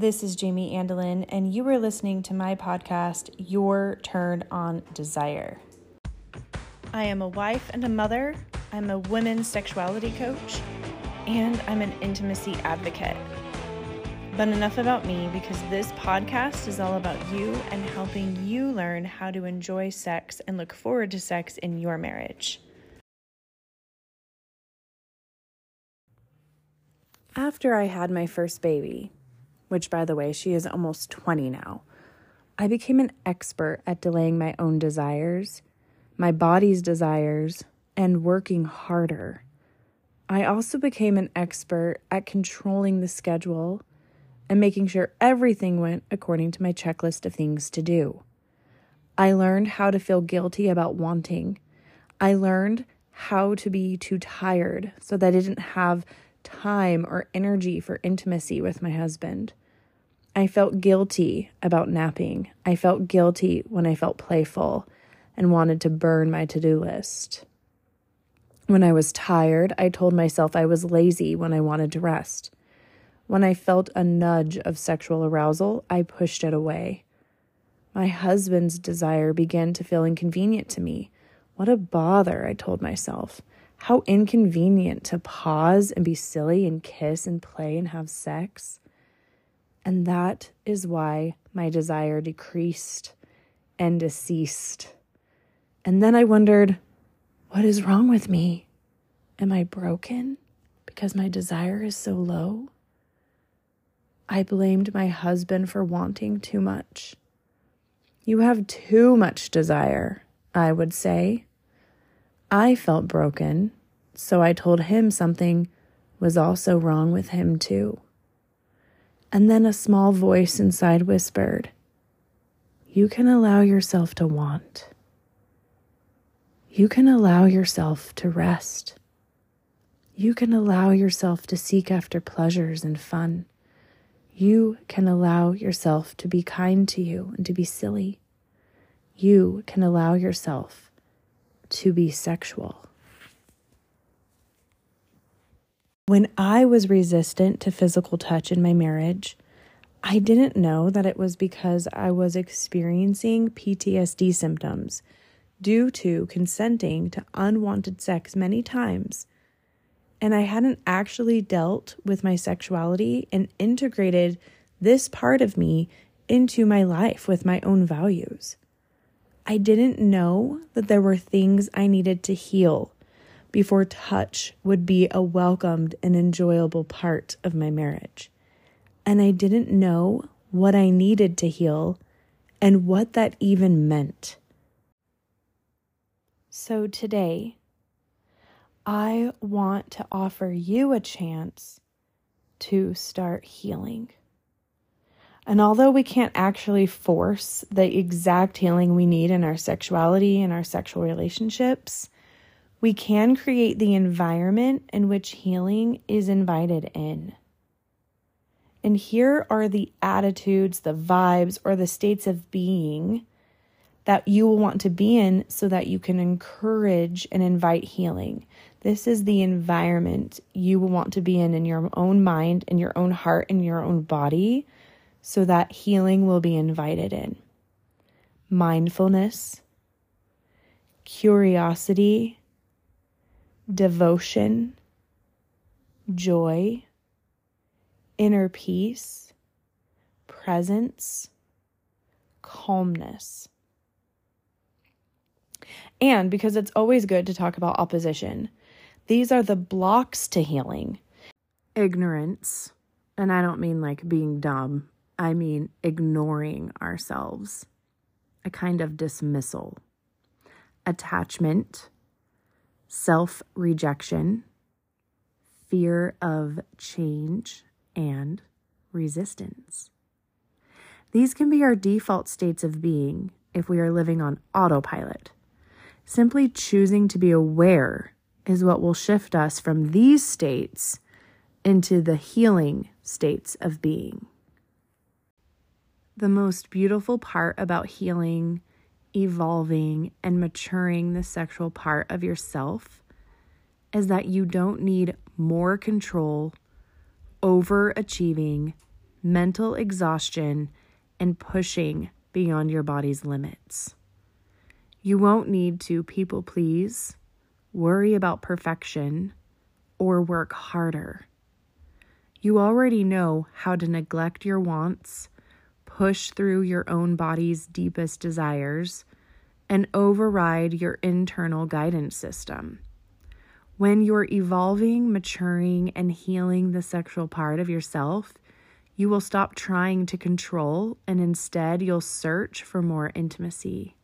This is Jamee Andelin, and you are listening to my podcast, Your Turn on Desire. I am a wife and a mother, I'm a women's sexuality coach, and I'm an intimacy advocate. But enough about me because this podcast is all about you and helping you learn how to enjoy sex and look forward to sex in your marriage. After I had my first baby, which by the way, she is almost 20 now, I became an expert at delaying my own desires, my body's desires, and working harder. I also became an expert at controlling the schedule and making sure everything went according to my checklist of things to do. I learned how to feel guilty about wanting. I learned how to be too tired so that I didn't have time or energy for intimacy with my husband. I felt guilty about napping. I felt guilty when I felt playful and wanted to burn my to do list. When I was tired, I told myself I was lazy when I wanted to rest. When I felt a nudge of sexual arousal, I pushed it away. My husband's desire began to feel inconvenient to me. What a bother, I told myself. How inconvenient to pause and be silly and kiss and play and have sex. And that is why my desire decreased and deceased. And then I wondered, what is wrong with me? Am I broken because my desire is so low? I blamed my husband for wanting too much. You have too much desire, I would say. I felt broken, so I told him something was also wrong with him, too. And then a small voice inside whispered, You can allow yourself to want. You can allow yourself to rest. You can allow yourself to seek after pleasures and fun you can allow yourself to be kind to you and to be silly. You can allow yourself to be sexual. When I was resistant to physical touch in my marriage, I didn't know that it was because I was experiencing PTSD symptoms due to consenting to unwanted sex many times and I hadn't actually dealt with my sexuality and integrated this part of me into my life with my own values. I didn't know that there were things I needed to heal before touch would be a welcomed and enjoyable part of my marriage. And I didn't know what I needed to heal and what that even meant. So today, I want to offer you a chance to start healing. And although we can't actually force the exact healing we need in our sexuality and our sexual relationships, we can create the environment in which healing is invited in. And here are the attitudes, the vibes, or the states of being that you will want to be in so that you can encourage and invite healing. This is the environment you will want to be in in your own mind, in your own heart, in your own body, so that healing will be invited in. Mindfulness, curiosity, devotion, joy, inner peace, presence, calmness. And because it's always good to talk about opposition, these are the blocks to healing ignorance. And I don't mean like being dumb, I mean ignoring ourselves, a kind of dismissal, attachment, self rejection, fear of change, and resistance. These can be our default states of being if we are living on autopilot. Simply choosing to be aware is what will shift us from these states into the healing states of being. The most beautiful part about healing, evolving, and maturing the sexual part of yourself is that you don't need more control, overachieving, mental exhaustion, and pushing beyond your body's limits. You won't need to people please, worry about perfection, or work harder. You already know how to neglect your wants, push through your own body's deepest desires, and override your internal guidance system. When you're evolving, maturing, and healing the sexual part of yourself, you will stop trying to control and instead you'll search for more intimacy.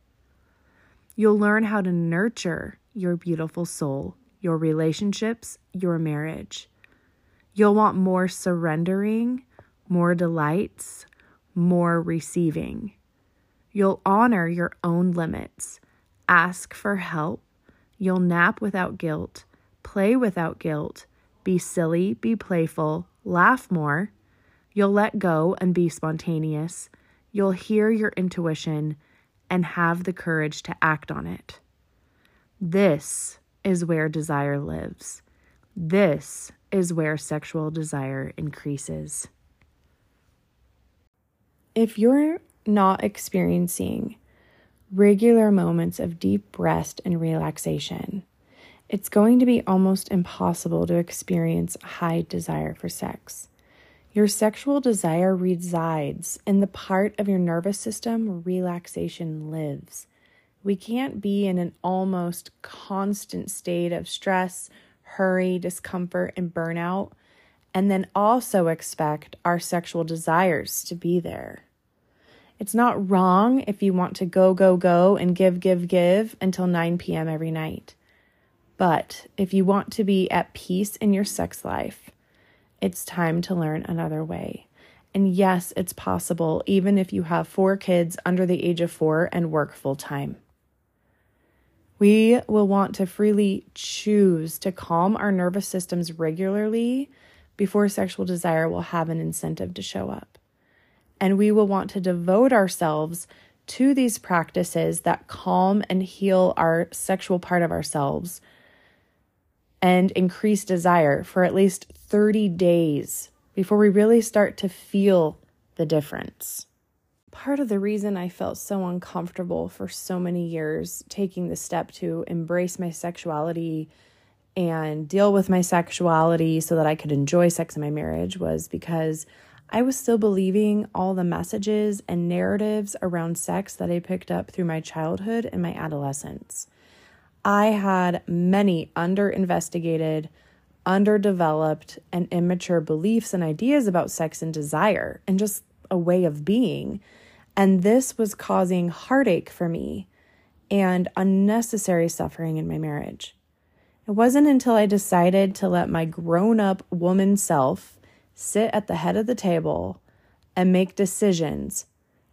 You'll learn how to nurture your beautiful soul, your relationships, your marriage. You'll want more surrendering, more delights, more receiving. You'll honor your own limits, ask for help. You'll nap without guilt, play without guilt, be silly, be playful, laugh more You'll let go and be spontaneous. You'll hear your intuition and have the courage to act on it. This is where desire lives. This is where sexual desire increases. If you're not experiencing regular moments of deep rest and relaxation, it's going to be almost impossible to experience high desire for sex. Your sexual desire resides in the part of your nervous system relaxation lives. We can't be in an almost constant state of stress, hurry, discomfort, and burnout, and then also expect our sexual desires to be there. It's not wrong if you want to go, go, go and give, give, give until 9 p.m. every night. But if you want to be at peace in your sex life, it's time to learn another way. And yes, it's possible even if you have four kids under the age of four and work full time. We will want to freely choose to calm our nervous systems regularly before sexual desire will have an incentive to show up. And we will want to devote ourselves to these practices that calm and heal our sexual part of ourselves and increase desire for at least 30 days before we really start to feel the difference. Part of the reason I felt so uncomfortable for so many years taking the step to embrace my sexuality and deal with my sexuality so that I could enjoy sex in my marriage was because I was still believing all the messages and narratives around sex that I picked up through my childhood and my adolescence. I had many under investigated, underdeveloped, and immature beliefs and ideas about sex and desire and just a way of being. And this was causing heartache for me and unnecessary suffering in my marriage. It wasn't until I decided to let my grown up woman self sit at the head of the table and make decisions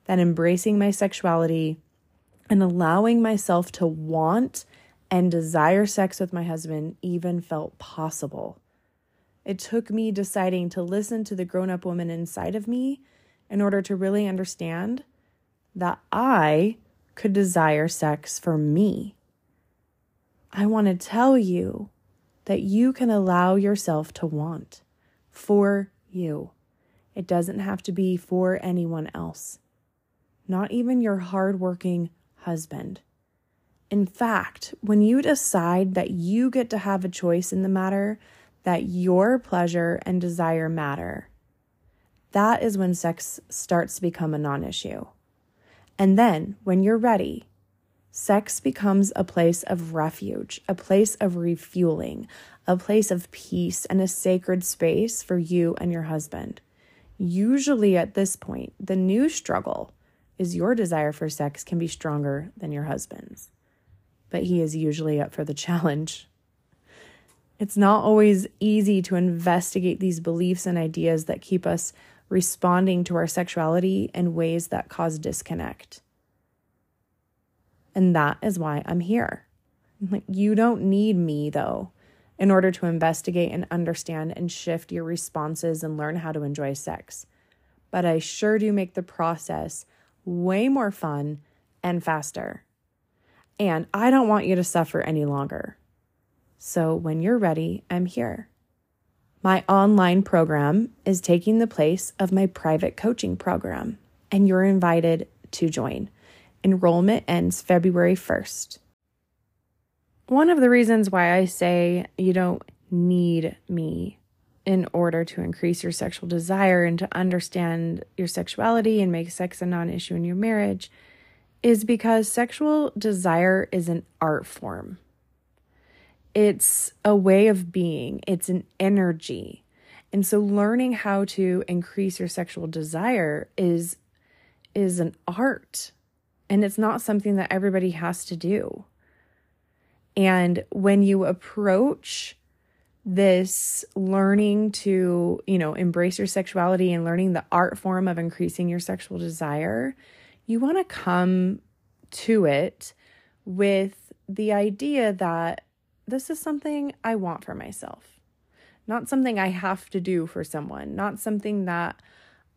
that embracing my sexuality and allowing myself to want and desire sex with my husband even felt possible. It took me deciding to listen to the grown up woman inside of me in order to really understand that I could desire sex for me. I want to tell you that you can allow yourself to want for you. It doesn't have to be for anyone else, not even your hardworking husband. In fact, when you decide that you get to have a choice in the matter, that your pleasure and desire matter, that is when sex starts to become a non issue. And then, when you're ready, sex becomes a place of refuge, a place of refueling, a place of peace, and a sacred space for you and your husband. Usually, at this point, the new struggle is your desire for sex can be stronger than your husband's but he is usually up for the challenge. It's not always easy to investigate these beliefs and ideas that keep us responding to our sexuality in ways that cause disconnect. And that is why I'm here. Like, you don't need me, though, in order to investigate and understand and shift your responses and learn how to enjoy sex. But I sure do make the process way more fun and faster. And I don't want you to suffer any longer. So when you're ready, I'm here. My online program is taking the place of my private coaching program, and you're invited to join. Enrollment ends February 1st. One of the reasons why I say you don't need me in order to increase your sexual desire and to understand your sexuality and make sex a non issue in your marriage is because sexual desire is an art form. It's a way of being, it's an energy. And so learning how to increase your sexual desire is is an art. And it's not something that everybody has to do. And when you approach this learning to, you know, embrace your sexuality and learning the art form of increasing your sexual desire, you want to come to it with the idea that this is something I want for myself, not something I have to do for someone, not something that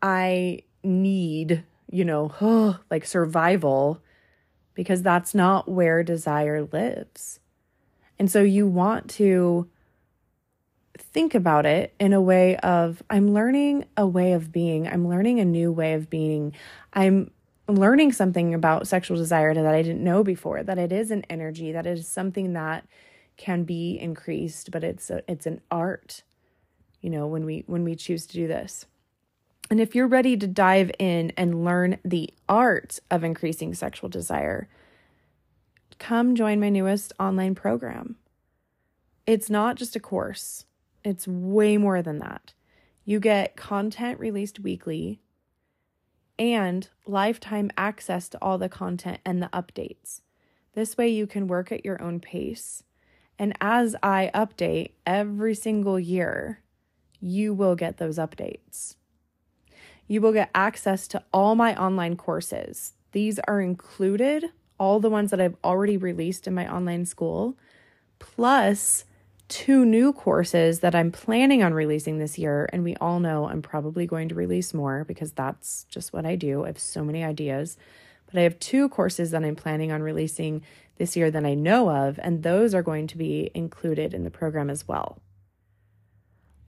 I need, you know, like survival, because that's not where desire lives. And so you want to think about it in a way of I'm learning a way of being, I'm learning a new way of being. I'm learning something about sexual desire that I didn't know before, that it is an energy, that it is something that can be increased, but it's a, it's an art, you know, when we when we choose to do this. And if you're ready to dive in and learn the art of increasing sexual desire, come join my newest online program. It's not just a course. It's way more than that. You get content released weekly and lifetime access to all the content and the updates. This way, you can work at your own pace and as I update every single year, you will get those updates. You will get access to all my online courses. These are included, all the ones that I've already released in my online school, plus two new courses that I'm planning on releasing this year. And we all know I'm probably going to release more because that's just what I do. I have so many ideas. But I have two courses that I'm planning on releasing this year that I know of, and those are going to be included in the program as well.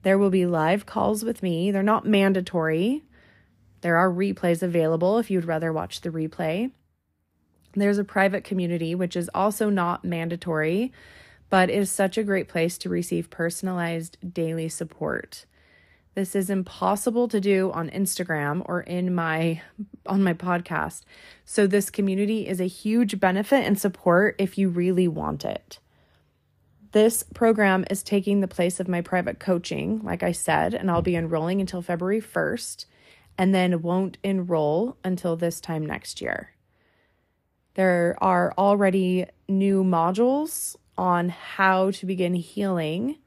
There will be live calls with me. They're not mandatory. There are replays available if you'd rather watch the replay. There's a private community, which is also not mandatory, but is such a great place to receive personalized daily support. This is impossible to do on Instagram or in my on my podcast. So this community is a huge benefit and support if you really want it. This program is taking the place of my private coaching, like I said, and I'll be enrolling until February 1st and then won't enroll until this time next year. There are already new modules on how to begin healing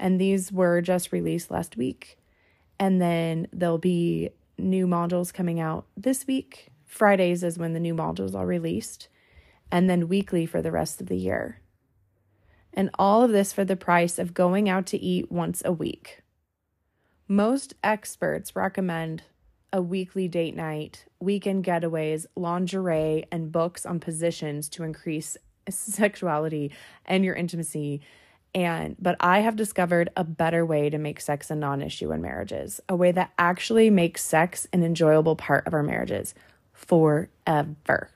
and these were just released last week. And then there'll be new modules coming out this week. Fridays is when the new modules are released, and then weekly for the rest of the year. And all of this for the price of going out to eat once a week. Most experts recommend a weekly date night, weekend getaways, lingerie, and books on positions to increase sexuality and your intimacy and but I have discovered a better way to make sex a non-issue in marriages, a way that actually makes sex an enjoyable part of our marriages forever.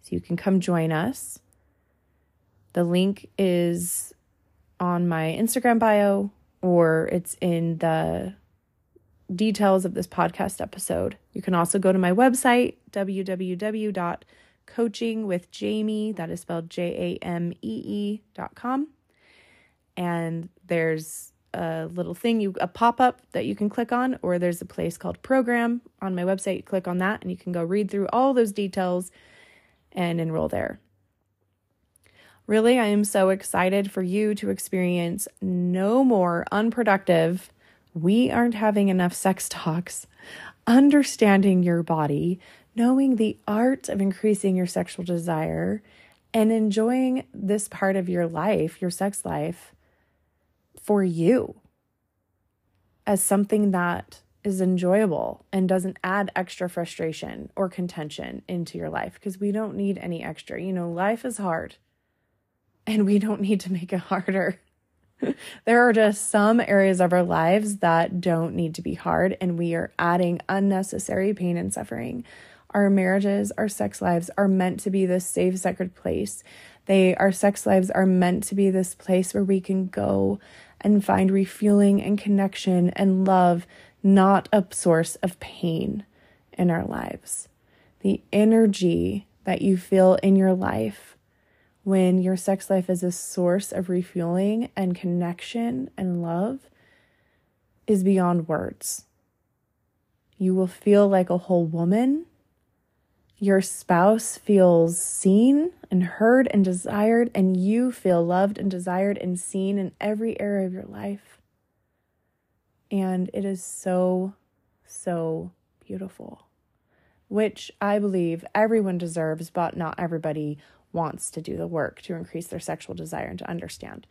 So you can come join us. The link is on my Instagram bio or it's in the details of this podcast episode. You can also go to my website www.coachingwithjamee that is spelled J A M E E.com and there's a little thing you a pop-up that you can click on or there's a place called program on my website. You click on that and you can go read through all those details and enroll there really i am so excited for you to experience no more unproductive we aren't having enough sex talks understanding your body knowing the art of increasing your sexual desire and enjoying this part of your life your sex life for you as something that is enjoyable and doesn't add extra frustration or contention into your life because we don't need any extra. You know, life is hard and we don't need to make it harder. there are just some areas of our lives that don't need to be hard, and we are adding unnecessary pain and suffering. Our marriages, our sex lives are meant to be this safe, sacred place. They, our sex lives are meant to be this place where we can go and find refueling and connection and love, not a source of pain in our lives. The energy that you feel in your life when your sex life is a source of refueling and connection and love is beyond words. You will feel like a whole woman. Your spouse feels seen and heard and desired, and you feel loved and desired and seen in every area of your life. And it is so, so beautiful, which I believe everyone deserves, but not everybody wants to do the work to increase their sexual desire and to understand.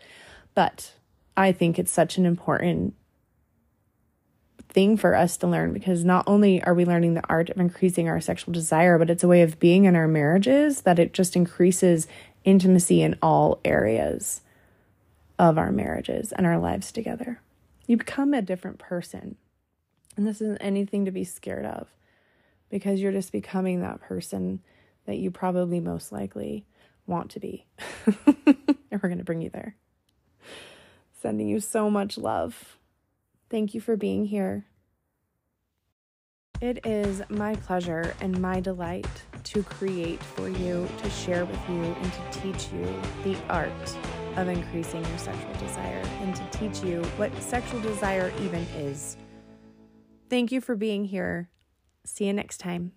But I think it's such an important thing for us to learn because not only are we learning the art of increasing our sexual desire, but it's a way of being in our marriages that it just increases intimacy in all areas of our marriages and our lives together. You become a different person. And this isn't anything to be scared of because you're just becoming that person that you probably most likely want to be. and we're going to bring you there. Sending you so much love. Thank you for being here. It is my pleasure and my delight to create for you, to share with you, and to teach you the art of increasing your sexual desire and to teach you what sexual desire even is. Thank you for being here. See you next time.